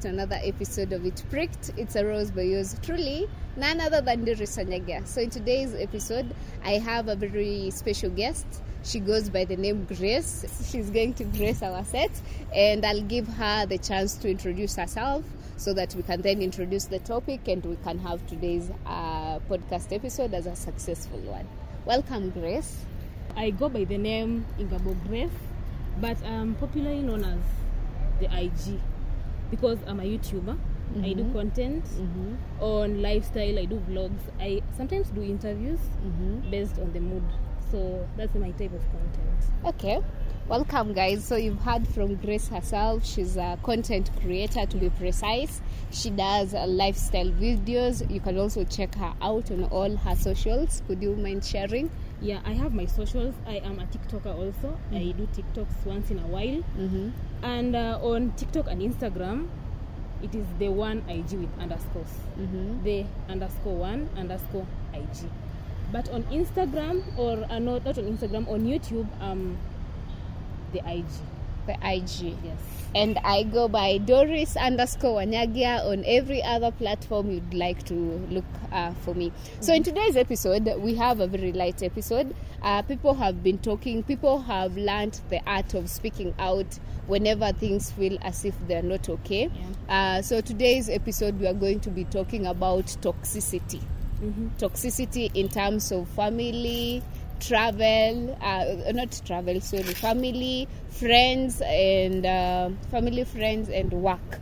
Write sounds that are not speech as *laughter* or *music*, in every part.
to another episode of It Pricked. It's a rose by yours truly, none other than Doris Wanyaga. So, in today's episode, I have a very special guest. She goes by the name Grace. She's going to grace our set, and I'll give her the chance to introduce herself so that we can then introduce the topic and we can have today's uh, podcast episode as a successful one. Welcome, Grace. I go by the name Ingabo Grace, but I'm popularly known as the IG because I'm a YouTuber. I do mm-hmm. content mm-hmm. on lifestyle, I do vlogs, I sometimes do interviews mm-hmm. based on the mood. So that's my type of content. Okay. Welcome, guys. So, you've heard from Grace herself. She's a content creator, to be precise. She does uh, lifestyle videos. You can also check her out on all her socials. Could you mind sharing? Yeah, I have my socials. I am a TikToker also. I do TikToks once in a while. Mm-hmm. And uh, on TikTok and Instagram, it is the one IG with underscores. Mm-hmm. The underscore one underscore IG. But on Instagram or uh, no, not on Instagram, on YouTube, um, the IG. The IG. Yes. And I go by Doris underscore Wanyagia on every other platform you'd like to look uh, for me. So, in today's episode, we have a very light episode. Uh, people have been talking, people have learned the art of speaking out whenever things feel as if they're not okay. Uh, so, today's episode, we are going to be talking about toxicity. Toxicity in terms of family, travel, uh, not travel, sorry, family, friends, and uh, family, friends, and work.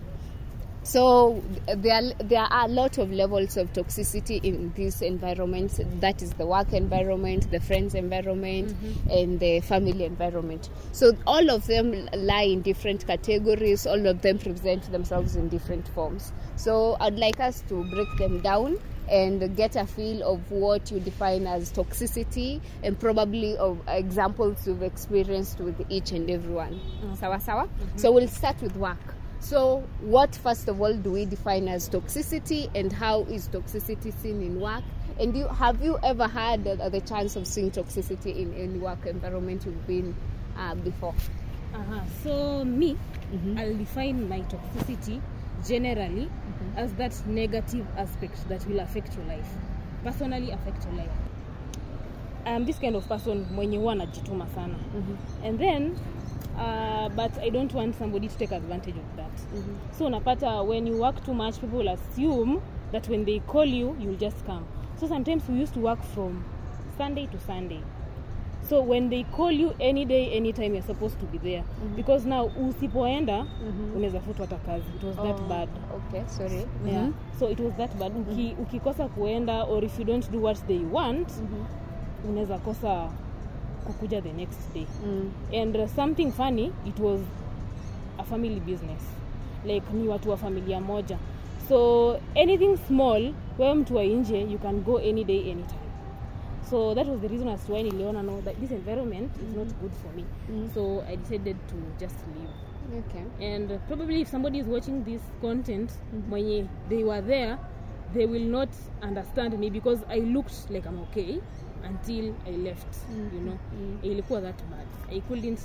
So there, there are a lot of levels of toxicity in this environment. That is the work environment, the friends environment, and the family environment. So all of them lie in different categories. All of them present themselves in different forms. So I'd like us to break them down and get a feel of what you define as toxicity and probably of examples you've experienced with each and every one. Sawa sawa? So we'll start with work. So, what first of all do we define as toxicity, and how is toxicity seen in work? And you have you ever had the, the chance of seeing toxicity in any work environment you've been uh, before? Uh-huh. So me, I'll define my toxicity generally as that negative aspect that will affect your life. Personally affect your life. I'm this kind of person mwenye huwa anajituma sana. And then uh, but I don't want somebody to take advantage of that. So unapata when you work too much people assume that when they call you you'll just come. So sometimes we used to work from Sunday to Sunday. So when they call you any day anytime you're supposed to be there because now usipoenda unaweza futwa hata kazi. It was that Oh, bad. Okay, sorry. Yeah. So it was that bad. Uki, ukikosa kuenda or if you don't do what they want unaweza kosa kukuja the next day. Mm. And uh, something funny, it was a family business. Like ni watu wa familia moja. So anything small, wewe mtu wa nje, you can go any day anytime. So that was the reason as to why niliona no that this environment is not good for me. Mm. So I decided to just leave. Okay. And uh, probably if somebody is watching this content mm-hmm. mwenye they were there, they will not understand me because I looked like I'm okay until I left. Mm-hmm. You know, mm-hmm. ilikuwa that bad. I couldn't,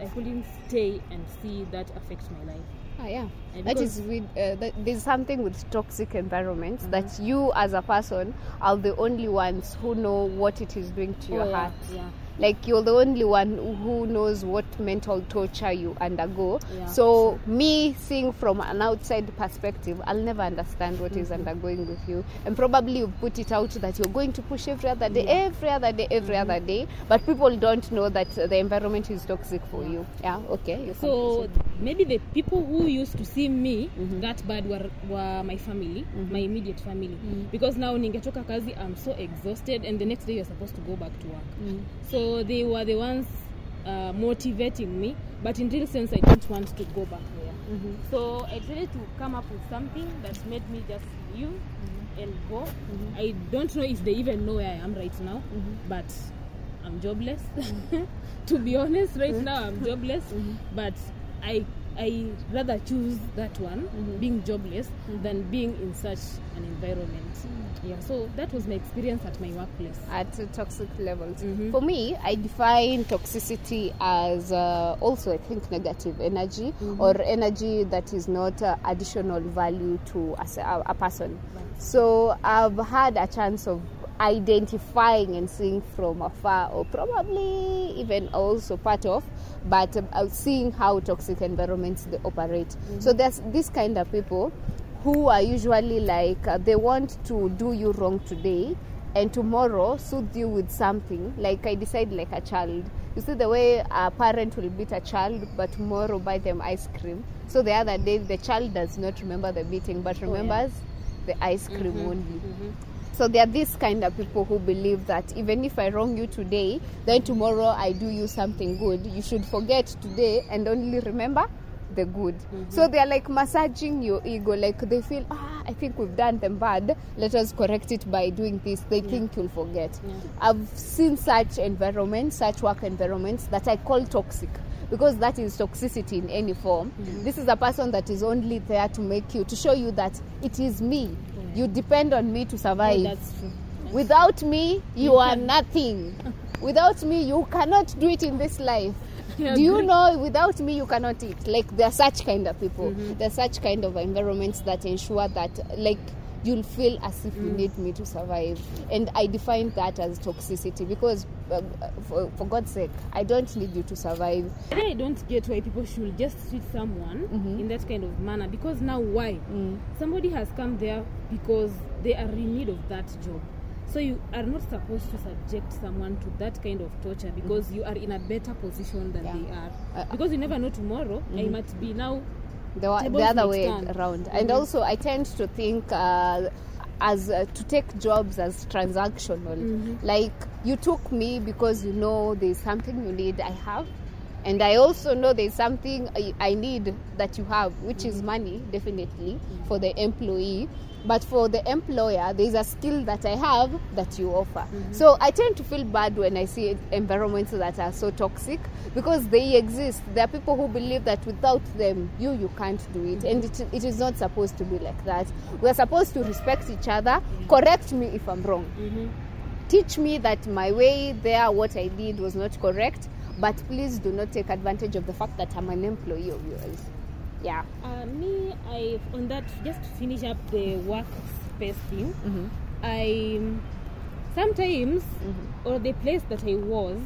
I couldn't stay and see that affect my life. Ah, yeah. And That is with uh, that, there's something with toxic environments that you as a person are the only ones who know what it is doing to your Oh, yeah, heart. yeah. Like you're the only one who knows what mental torture you undergo. Yeah, so me seeing from an outside perspective, I'll never understand what is undergoing with you. And probably you put it out that you're going to push every other day, every other day, every other day. But people don't know that the environment is toxic for you. Yeah. Okay. So maybe the people who used to see me that bad were, were my family, my immediate family. Because now ningetoka kazi, I'm so exhausted, and the next day you're supposed to go back to work. So they were the ones uh, motivating me, but in real sense, I don't want to go back there. Mm-hmm. So I decided to come up with something that made me just leave mm-hmm. and go. Mm-hmm. I don't know if they even know where I am right now, but I'm jobless. *laughs* to be honest, right now I'm jobless, but I I rather choose that one, Mhm. being jobless, Mhm. than being in such an environment. Yeah, so that was my experience at my workplace. at uh, toxic levels. Mhm. For me, I define toxicity as uh, also, I think, negative energy Mhm. or energy that is not uh, additional value to a, a person. Right. So I've had a chance of identifying and seeing from afar, or probably even also part of, but uh, seeing how toxic environments they operate. So there's this kind of people who are usually like uh, they want to do you wrong today and tomorrow soothe you with something like i decide like a child you see the way a parent will beat a child but tomorrow buy them ice cream so the other day the child does not remember the beating but Oh, yeah. remembers the ice cream Mhm, only mhm. So there are these kind of people who believe that even if I wrong you today, then tomorrow I do you something good. You should forget today and only remember the good. So they are like massaging your ego. Like they feel, ah, I think we've done them bad. Let us correct it by doing this. They think you'll forget. Yeah. I've seen such environments, such work environments that I call toxic because that is toxicity in any form. This is a person that is only there to make you, to show you that it is me. You depend on me to Oh, survive. that's true. Without me, you are nothing. Without me, you cannot do it in this life. I Do you know without me you cannot eat? Like there are such kind of people. Mhm. There are such kind of environments that ensure that like you'll feel as if you need me to survive. And I define that as toxicity because uh, for, for God's sake, I don't need you to survive. I don't get why people should just treat someone Mhm. in that kind of manner because now why? Mm. Somebody has come there because they are in need of that job. So you are not supposed to subject someone to that kind of torture because you are in a better position than Yeah. they are. Uh, because you never know tomorrow I Mhm. might be now the, the other way turn. around. And Mhm. also, I tend to think uh, as uh, to take jobs as transactional. Mhm. Like you took me because you know there's something you need, I have. And I also know there's something I, I need that you have, which is money, definitely, for the employee. But for the employer, there's a skill that I have that you offer. So I tend to feel bad when I see environments that are so toxic because they exist. There are people who believe that without them, you you can't do it, and it, it is not supposed to be like that. We are supposed to respect each other. Correct me if I'm wrong Mhm. teach me that my way there, what I did was not correct, but please do not take advantage of the fact that I'm an employee of yours. Yeah. Uh, me, I on that just to finish up the workspace thing. Mm-hmm. I sometimes or the place that I was,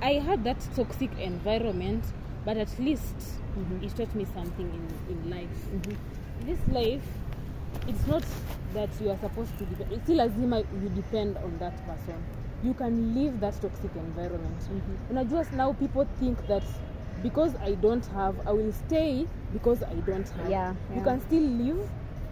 I had that toxic environment, but at least Mhm. it taught me something in, in life. Mhm. This life, it's not that you are supposed to depend. It's still as you depend on that person. You can leave that toxic environment. Mhm. Unajua now people think that because I don't have, I will stay because I don't have. Yeah, You can still live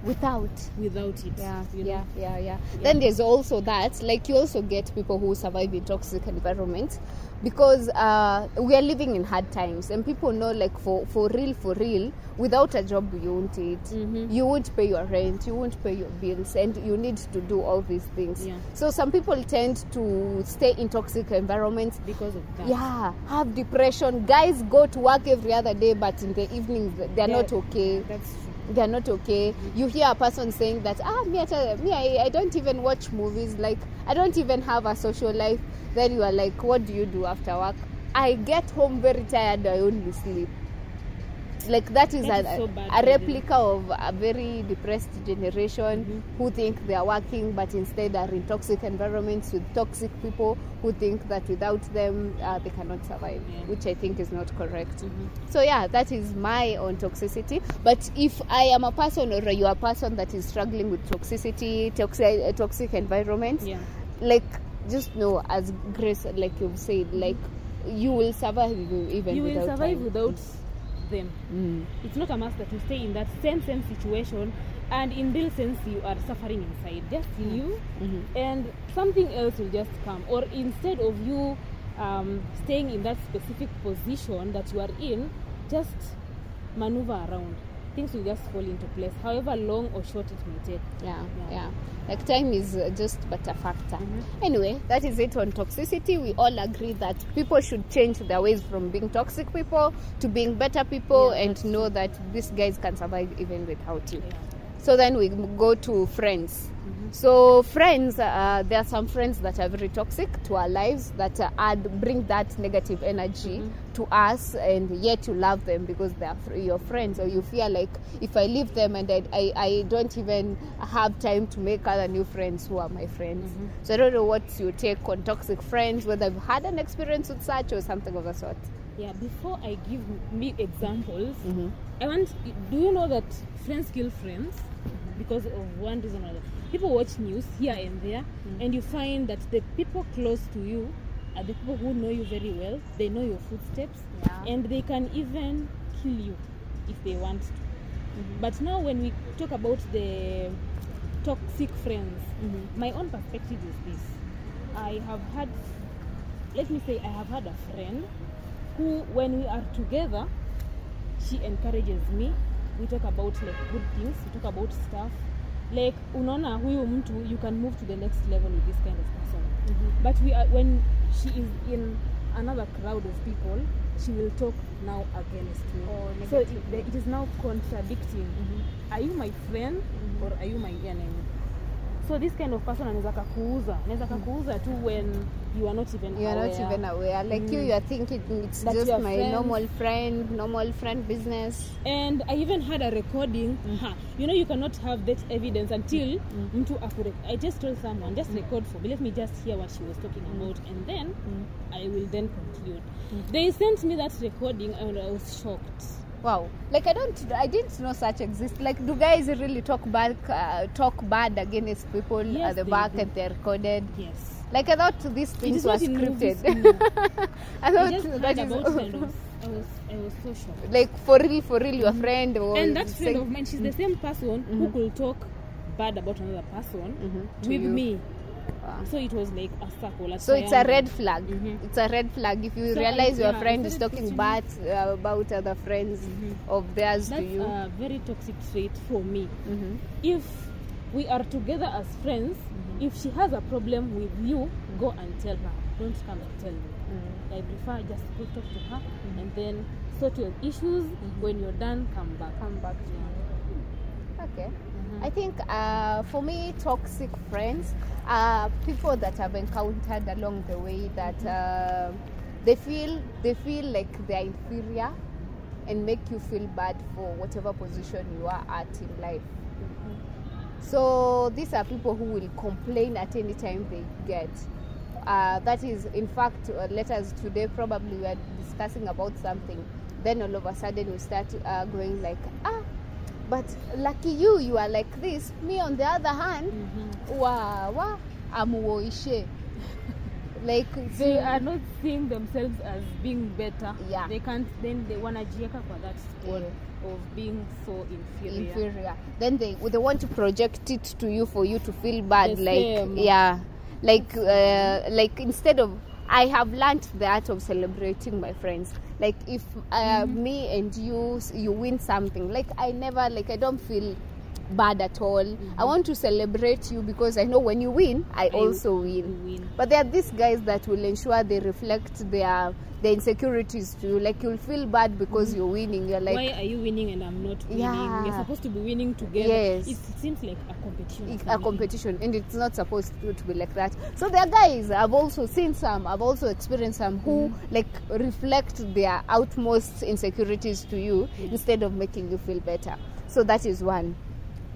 Without. without it. Yeah, you know? yeah, yeah, yeah, Then there's also that, like you also get people who survive in toxic environments because uh, we are living in hard times and people know like for, for real, for real, without a job you won't eat. Mhm. You won't pay your rent, you won't pay your bills and you need to do all these things. Yeah. So some people tend to stay in toxic environments Because of that. yeah have depression guys go to work every other day but in the evenings they're not okay That's. They're not okay. You hear a person saying that ah me, I, tell- me I, I don't even watch movies like i don't even have a social life. Then you are like what do you do after work? I get home very tired i only sleep like that is That a, is so a by the way. replica of a very depressed generation Mhm. who think they are working but instead are in toxic environments with toxic people who think that without them uh, they cannot survive Yeah. which i think is not correct Mhm. so yeah that is my own toxicity but if i am a person or you are a person that is struggling with toxicity toxic, uh, toxic environments Yeah. like just know as grace like you've said like you will survive even you will without survive time. without them. Mm. It's not a must that you stay in that same same situation, and in real sense you are suffering inside. Just you, Mhm. and something else will just come. Or instead of you um, staying in that specific position that you are in, just maneuver around. Things will just fall into place, however long or short it may take. yeah, Yeah. yeah. Like time is uh, just but a factor. Anyway, that is it on toxicity. We all agree that people should change their ways from being toxic people to being better people Yeah, and know that these guys can survive even without you. Yeah. So then we go to friends. So friends, uh, there are some friends that are very toxic to our lives that uh, add bring that negative energy to us, and yet you love them because they are your friends, or you feel like if I leave them and I, I, I don't even have time to make other new friends who are my friends. So I don't know what you take on toxic friends, whether you've had an experience with such or something of the sort. Yeah, before I give me examples, Mhm. I want. Do you know that friends kill friends because of one reason or other? People watch news here and there, mm. and you find that the people close to you are the people who know you very well. They know your footsteps, Yeah. and they can even kill you if they want to. Mm-hmm. But now, when we talk about the toxic friends, mm-hmm. my own perspective is this: I have had, let me say, I have had a friend who, when we are together, she encourages me. We talk about like good things. We talk about stuff like unaona huyu mtu you can move to the next level with this kind of person. But we are when she is in another crowd of people she will talk now against me. Oh, so it, it is now contradicting. Are you my friend or are you my enemy so this kind of person anaweza kakuuza. Anaweza kakuuza tu when you are not even You are not even aware. Like you, you are thinking it's That just my friends. normal friend, normal friend business. and i even had a recording. Ha, you know you cannot have that evidence until mtu akure i just told someone just record for me let me just hear what she was talking about and then i will then conclude. They sent me that recording and i was shocked Wow. Like I don't, I didn't know such exist. Like, do guys really talk bad, uh, talk bad against people Yes, at the back do. and they're recorded? yes Like I thought these things were movies scripted. no. *laughs* I i thought just heard that about I is *laughs* was, I was i was so shocked like for real, for real, your friend or and that friend of mine she's the same person who could talk bad about another person mm-hmm. with you. me. So it was like a circle a So it's a red flag. Mhm. It's a red flag. If you So, realize I- your yeah, friend is talking bad uh, about other friends of theirs that's to you. a very toxic trait for me. Mhm. if we are together as friends if she has a problem with you go and tell her. Don't come and tell me. I prefer just go talk to her and then sort your issues. When you're done come back. Come back to Okay. I think uh, for me, toxic friends are people that I've encountered along the way that uh, they feel they feel like they're inferior and make you feel bad for whatever position you are at in life. So these are people who will complain at any time they get. Uh, that is, in fact, uh, letters today probably we are discussing about something. Then all of a sudden we start uh, going like, ah, but lucky you, you are like this. Me, on the other hand, wa wa amuoishe. like they are not seeing themselves as being better Yeah. they can't then they wanajieka for that spot of being so inferior, inferior. Then they they want to project it to you for you to feel bad. The like same. yeah, like uh, like instead of I have learned the art of celebrating my friends. Like if uh, Mm-hmm. me and you you win something, like I never like I don't feel bad at all. I Mm-hmm. want to celebrate you because I know when you win, I, I- also win. win But there are these guys that will ensure they reflect their their insecurities to you. Like you'll feel bad because mm-hmm. you're winning. You're like why are you winning and i'm not winning Yeah. we're supposed to be winning together Yes. it seems like a competition a competition and it's not supposed to, to be like that so there are guys i've also seen some i've also experienced some who mm-hmm. like reflect their outmost insecurities to you mm-hmm. instead of making you feel better so that is one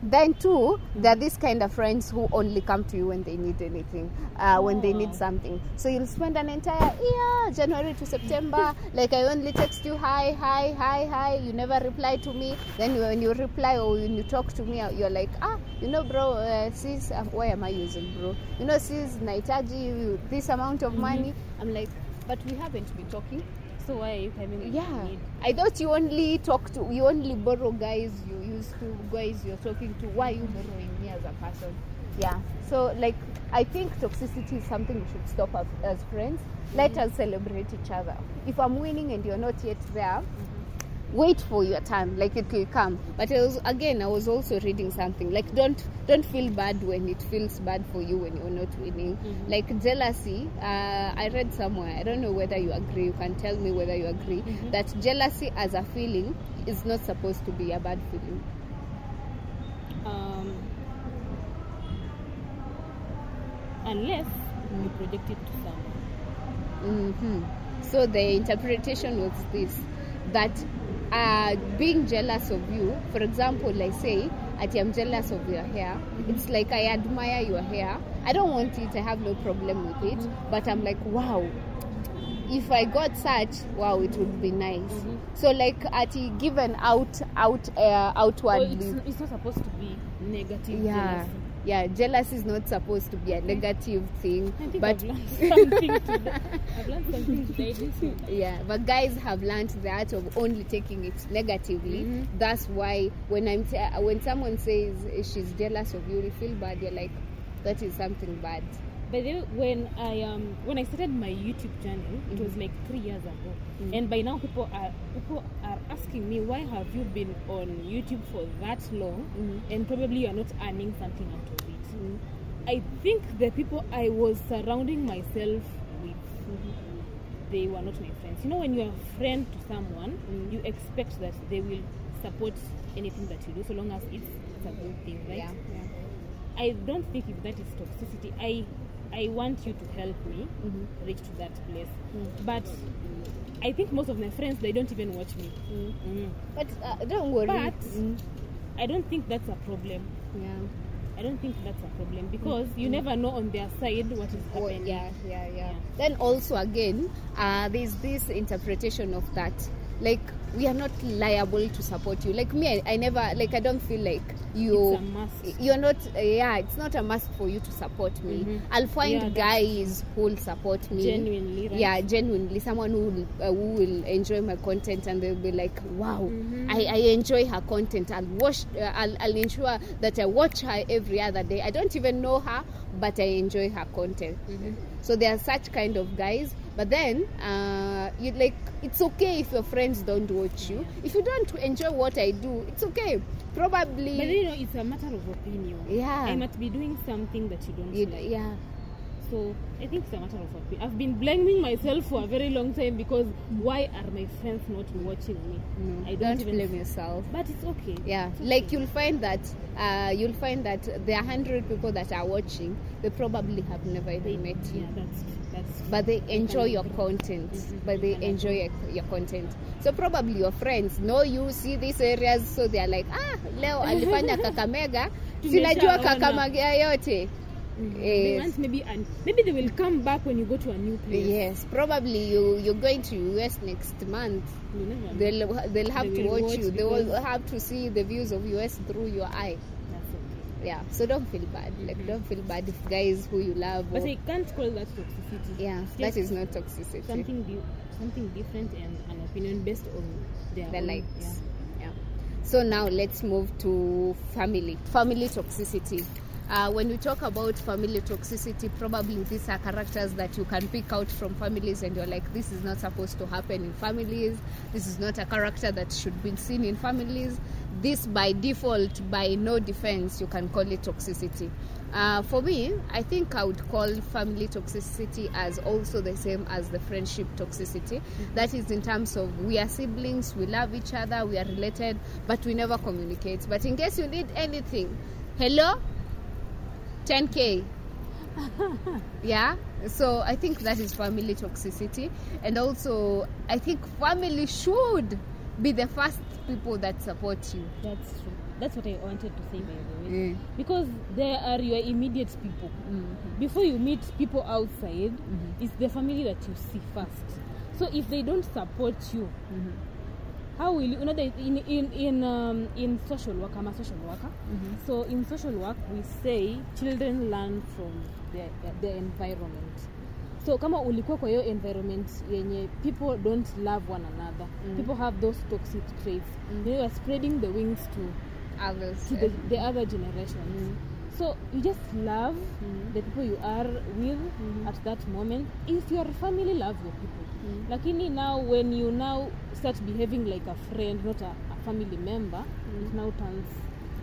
then too there are these kind of friends who only come to you when they need anything uh, when they need Oh. something. So you'll spend an entire year january to september. Like i only text you hi hi hi hi you never reply to me. Then when you reply or when you talk to me you're like ah you know bro uh, sis uh, why am i using bro? You know sis nahitaji this amount of money. I'm like but we haven't been talking so why are you coming? When yeah. i thought you only talk to you only borrow guys you used to guys you're talking to. Why are you borrowing me as a person? Yeah. So like i think toxicity is something we should stop as, as friends. Let mm-hmm. us celebrate each other. If i'm winning and you're not yet there mm-hmm. Wait for your time like it will come but I was, again i was also reading something like don't don't feel bad when it feels bad for you when you're not winning Mhm. like jealousy uh, i read somewhere i don't know whether you agree you can tell me whether you agree Mhm. that jealousy as a feeling is not supposed to be a bad feeling um, unless you project it to someone hmm So the interpretation was this that uh, being jealous of you, for example, I say, at I'm jealous of your hair. It's like I admire your hair. I don't want it. I have no problem with it. But I'm like, wow. If I got such, wow, it would be nice. Mhm. So like at given out out uh, outwardly. Well, it's, it's not supposed to be negative yeah jealousy. Yeah jealousy is not supposed to be a negative thing I think but I've learned *laughs* something today. I've learned something today. This one. yeah but guys have learned the art of only taking it negatively Mhm. that's why when i'm t- uh, when someone says she's jealous of you you feel bad you're like that is something bad By the way, when I um when I started my YouTube channel, it was Mhm. like three years ago, Mhm. and by now people are people asking me why have you been on YouTube for that long, Mhm. and probably you are not earning something out of it. Mhm. I think the people I was surrounding myself with, they were not my friends. You know, when you're a friend to someone, Mm. you expect that they will support anything that you do, so long as it's, it's a good thing, right? yeah yeah I don't think if that is toxicity. I I want you to help me Mhm. reach to that place. Mm. But I think most of my friends they don't even watch me. Mm. Mm. but uh, don't worry But- Mm. I don't think that's a problem. yeah I don't think that's a problem because you never know on their side what is Oh, happening. yeah, yeah, yeah, Yeah. Then also again, uh, there's this interpretation of that. Like we are not liable to support you. Like me, I, I never like I don't feel like you. It's a must. You're not. Uh, yeah, it's not a must for you to support me. Mhm. I'll find Yeah, guys who will support me. Genuinely, right? Yeah, genuinely, someone who will, uh, who will enjoy my content and they'll be like, "Wow, Mhm. I, I enjoy her content. I'll watch. Uh, I'll, I'll ensure that I watch her every other day. I don't even know her, but I enjoy her content. Mhm. So there are such kind of guys. But then, uh, you like it's okay if your friends don't watch you. If you don't enjoy what I do, it's okay. Probably, But you know, it's a matter of opinion. Yeah. I might be doing something that you don't you, like. yeah. So I think it's a matter of opinion. I've been blaming myself for a very long time because why are my friends not watching me? No, I don't don't even blame yourself. But it's okay. Yeah, It's okay. like you'll find that uh, you'll find that there are hundred people that are watching. They probably have never even met you. Yeah, that's that's. but they enjoy your content. content Mhm. but they enjoy your, your content so probably your friends know you see these areas so they're like ah leo alifanya *laughs* kakamega sinajua Tumeshaona. kakamega yote They Yes. want maybe and maybe they will come back when you go to a new place. yes probably you you're going to us next month they'll they'll have They to watch, watch you they will have to see the views of us through your eye okay. yeah so don't feel bad like Mhm. don't feel bad if guys who you love But I can't call that toxicity. yeah that is not toxicity something something different and an opinion based on their the own, likes. Yeah. So now let's move to family. Family toxicity. Uh, when we talk about family toxicity, probably these are characters that you can pick out from families, and you're like, this is not supposed to happen in families. This is not a character that should be seen in families. This, by default, by no defense, you can call it toxicity. Uh, for me, I think I would call family toxicity as also the same as the friendship toxicity. That is in terms of we are siblings, we love each other, we are related, but we never communicate. But in case you need anything, hello, 10k. yeah, so I think that is family toxicity, and also I think family should be the first people that support you. That's true. That's what I wanted to say by the way. Mm. Because they are your immediate people. Before you meet people outside, Mhm. it's the family that you see first. So if they don't support you, Mhm. How will you, know that in in in um, in social work i'm a social worker Mhm. so in social work we say children learn from their, their environment so kama ulikuwa kwa hiyo environment yenye people don't love one another Mm. people have those toxic traits Mm. you are spreading the wings to Others. to the, the other generations Mm. So you just love Mhm. the people you are with Mhm. at that moment if your family love your people Mhm. lakini now when you now start behaving like a friend not a, a family member it now turns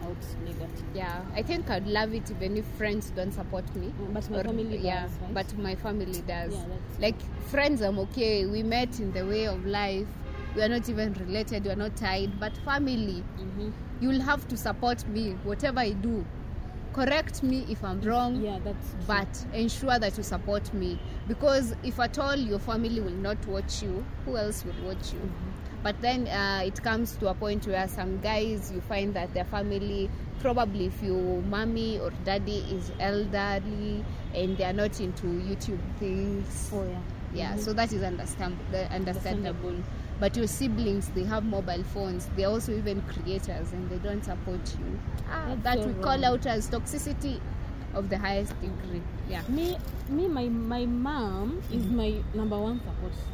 out negative Yeah, I think I'd love it even if friends don't support me. Mm, but my Or- family yeah, does, right? but my family does. Yeah, like friends, I'm okay. We met in the way of life. We are not even related. We are not tied. But family, mm-hmm. you'll have to support me whatever I do. Correct me if I'm wrong. yeah that's true. But ensure that you support me because if at all your family will not watch you, who else will watch you? But then uh, it comes to a point where some guys you find that their family, probably if your mommy or daddy is elderly and they are not into YouTube things, oh yeah yeah, Mhm. so that is understand- understandable. Understandable. But your siblings, they have mobile phones. They're also even creators, and they don't support you. Ah, that so we call out as toxicity of the highest degree. Yeah. me me my my mom is my number one support system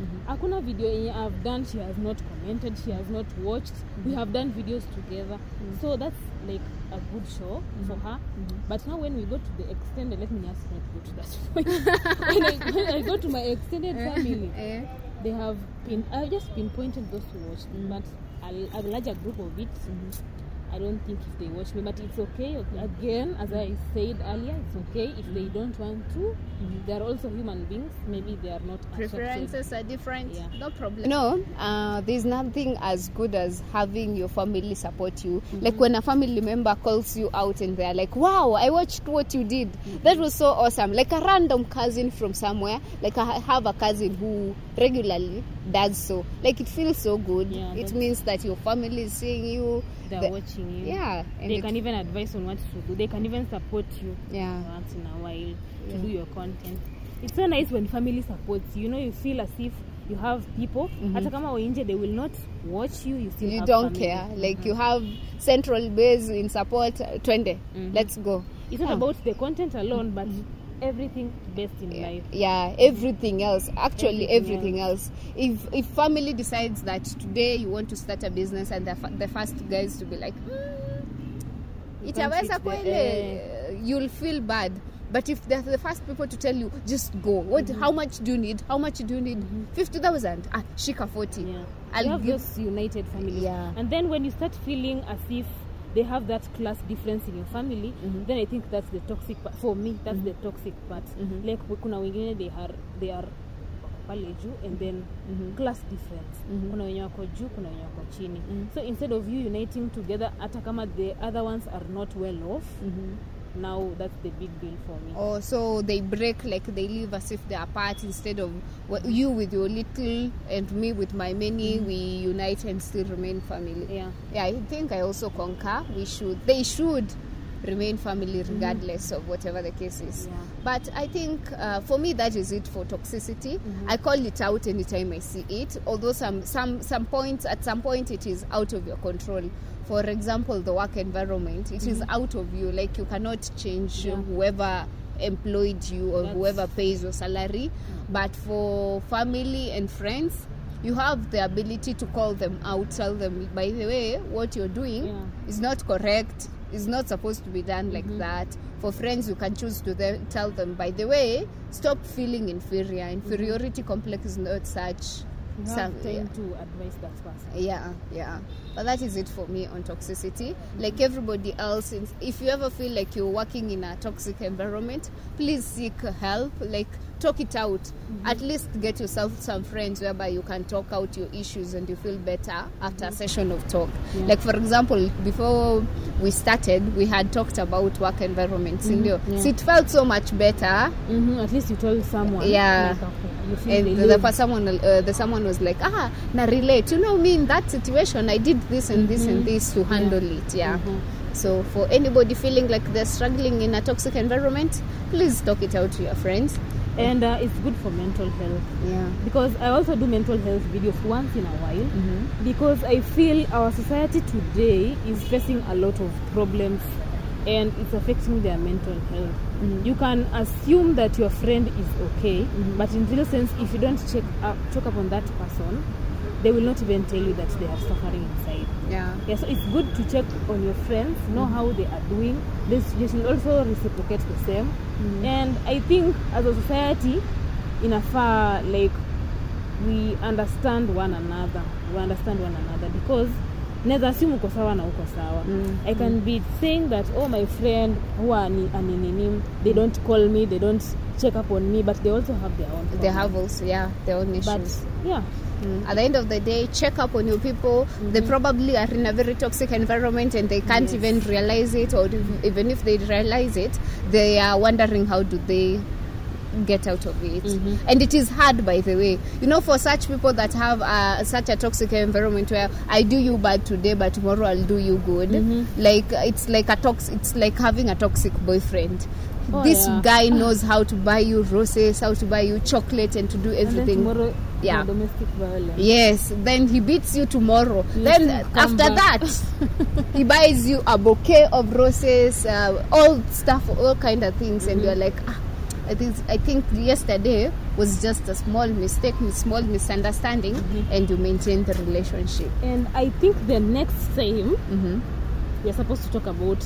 Mhm. hakuna video yenye i've done she has not commented she has not watched we have done videos together so that's like a good show for her but now when we go to the extended let me just not go to that *laughs* point *laughs* when, I, when i go to my extended family Eh? They have been i just pinpointed those who watched but a, a larger group of it i don't think if they watch me but it's okay. Again as i said earlier it's okay. If they mm-hmm. don't want to mm-hmm. they are also human beings. Maybe they are not attracted. preferences are different. Yeah. no problem. No uh, there's nothing as good as having your family support you. Mm-hmm. Like when a family member calls you out and they're like wow i watched what you did. That was so awesome. Like a random cousin from somewhere like i have a cousin who regularly does so. Like it feels so good. Yeah, it means that your family is seeing you. They're The- watching you. Yeah and they can even advise on what to do. They can even support you. Yeah. Once in a while to Yeah. do your content. It's so nice when family supports you. You know you feel as if you have people. Hata kama wainje they will not watch you you still you don't family. care. Like you have central base in support. Uh, twende. Mhm. let's go. It's not Yeah. about the content alone but everything best in yeah, life. Yeah everything else. Actually Everything everything, else. if if family decides that today you want to start a business and the, f- the first guys to be like mm, itaweza kweli you'll feel bad. But if they're the first people to tell you just go. What how much do you need? How much do you need? 50000 ah shika 40 yeah. I'll you have give- those united family Yeah. and then when you start feeling as if they have that class difference in your family Mhm. then i think that's the toxic part for me that's the toxic part Mhm. like kuna wengine they are they are pale juu and then Mhm. class difference Mhm. kuna wenye wako juu kuna wenye wako chini Mhm. so instead of you uniting together hata kama the other ones are not well off Mhm. Now that's the big deal for me. Or so they break like they live as if they're apart instead of wh- you with your little and me with my many mm. we unite and still remain family. Yeah. Yeah i think i also concur. We should they should remain family mm. regardless of whatever the case is. Yeah. but i think uh, for me that is it for toxicity. Mm-hmm. I call it out anytime i see it although some some some points at some point it is out of your control for example the work environment it is mm-hmm. out of you. Like you cannot change Yeah. whoever employed you or That's- whoever pays your salary. But for family and friends you have the ability to call them out tell them by the way what you're doing Yeah. is not correct. Is not supposed to be done like mm-hmm. that. For friends you can choose to then tell them by the way stop feeling inferior. Mm-hmm. Inferiority complex is not such you have some- time yeah. to advise that person. Yeah yeah but that is it for me on toxicity. Like everybody else if you ever feel like you're working in a toxic environment please seek help. Like talk it out. At least get yourself some friends whereby you can talk out your issues and you feel better after a session of talk. Yeah. like for example before we started we had talked about work environments mm yeah. so it felt so much better hmm at least you told someone. Yeah. like, okay, you feel and the, the someone uh, the someone was like ah na relate. You know me in that situation i did this and this and this to handle it yeah Mhm. so for anybody feeling like they're struggling in a toxic environment please talk it out to your friends and uh, it's good for mental health yeah because I also do mental health videos once in a while mm-hmm. because I feel our society today is facing a lot of problems and it's affecting their mental health. Mhm. You can assume that your friend is okay, Mhm. but in real sense, if you don't check up, check up on that person, they will not even tell you that they are suffering inside. Yeah. Yeah, so it's good to check on your friends, know how they are doing. This you should also reciprocate the same. And I think as a society, in a far like we understand one another. We understand one another because naweza assume uko sawa na uko sawa. Mm. I can be saying that oh my friend huwa ani anininim, they don't call me, they don't check up on me, but they also have their own. They have also, yeah, their own issues. But yeah, Mm. At the end of the day, check up on your people. They probably are in a very toxic environment and they can't Yes. even realize it, or even if they realize it, they are wondering how do they get out of it. Mhm. And it is hard, by the way. You know, for such people that have uh, such a toxic environment where I do you bad today, but tomorrow I'll do you good. Mhm. Like it's like a tox. It's like having a toxic boyfriend. Oh, this yeah. guy knows how to buy you roses, how to buy you chocolate, and to do and everything. tomorrow, Yeah. domestic violence. Yes, then he beats you tomorrow. You then after back. that, *laughs* he buys you a bouquet of roses, uh, all stuff, all kind of things, and Mhm. you're like, ah, I think I think yesterday was just a small mistake, a small misunderstanding, Mhm. and you maintain the relationship. And I think the next time hmm we're supposed to talk about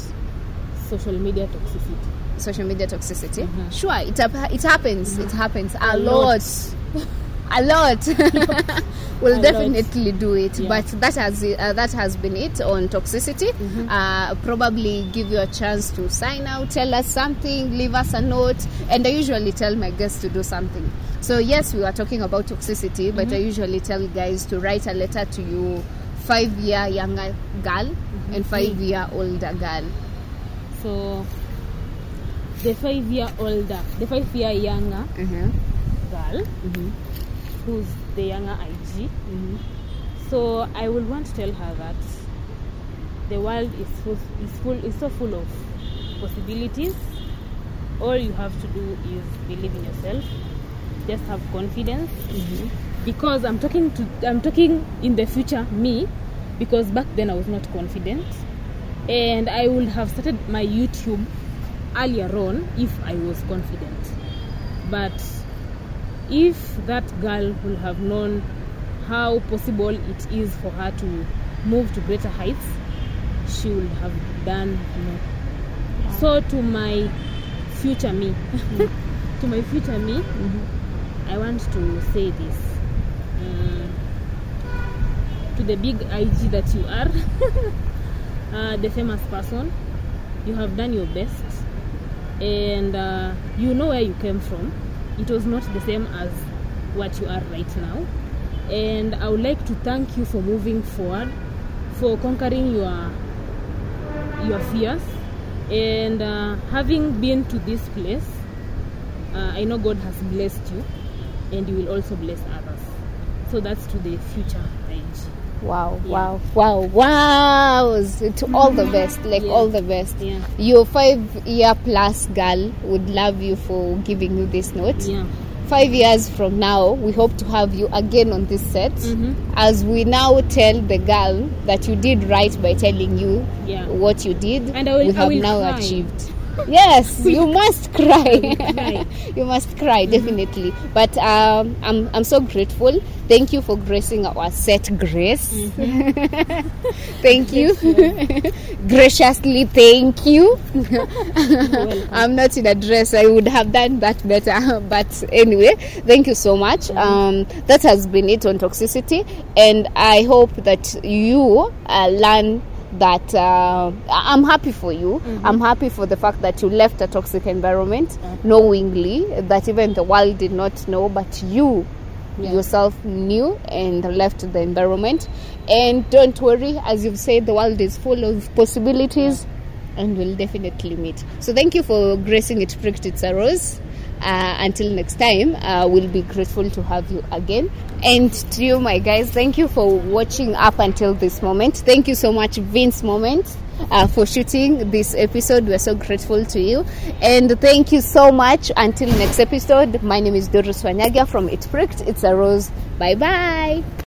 social media toxicity. Social media toxicity. Mhm. Sure, it it happens. It happens a, A lot. lot. a lot. *laughs* *laughs* we'll A lot. definitely do it, Yeah. but that has uh, that has been it on toxicity. Mhm. Uh, probably give you a chance to sign out, tell us something, leave us a note, and I usually tell my guests to do something. So yes, we were talking about toxicity, but I usually tell you guys to write a letter to you five year younger girl and five year older girl. So the five year older, the five year younger Uh-huh. girl Mhm. who's the younger IG. Mhm. So I will want to tell her that the world is full, is full, is so full of possibilities. All you have to do is believe in yourself. Just have confidence. Mhm. Because I'm talking to, I'm talking in the future me, because back then I was not confident, and I would have started my YouTube earlier on if I was confident. But if that girl would have known how possible it is for her to move to greater heights, she would have done more. So to my future me, *laughs* to my future me, I want to say this. Mm, to the big IG that you are, *laughs* uh, the famous person, you have done your best and uh, you know where you came from. It was not the same as what you are right now. And I would like to thank you for moving forward, for conquering your your fears, and uh, having been to this place. Uh, I know God has blessed you, and you will also bless others. So that's to the future. Wow, Yeah. wow, wow, wow. To all the best, like Yeah. all the best. Yeah. Your five year plus girl would love you for giving you this note. Yeah. Five years from now, we hope to have you again on this set Mhm. as we now tell the girl that you did right by telling you Yeah. what you did. And I will- we I have will now cry. achieved. Yes, *laughs* you must cry. *laughs* you must cry, definitely. But um, I'm, I'm so grateful. Thank you for gracing our set, Grace. *laughs* thank you. Graciously, thank you. I'm not in a dress. I would have done that better. But anyway, thank you so much. Um, that has been it on toxicity. And I hope that you uh, learn that uh, I'm happy for you. I'm happy for the fact that you left a toxic environment knowingly, that even the world did not know, but you Yeah. yourself knew and left the environment. And don't worry, as you've said, the world is full of possibilities and we'll definitely meet. So thank you for gracing it, pricked it's a rose. Uh, until next time, uh, we'll be grateful to have you again. And to you, my guys, thank you for watching up until this moment. Thank you so much, Vince Moment, uh, for shooting this episode. We're so grateful to you. And thank you so much. Until next episode, my name is Doris Wanyaga from It Pricked. It's a Rose. Bye bye.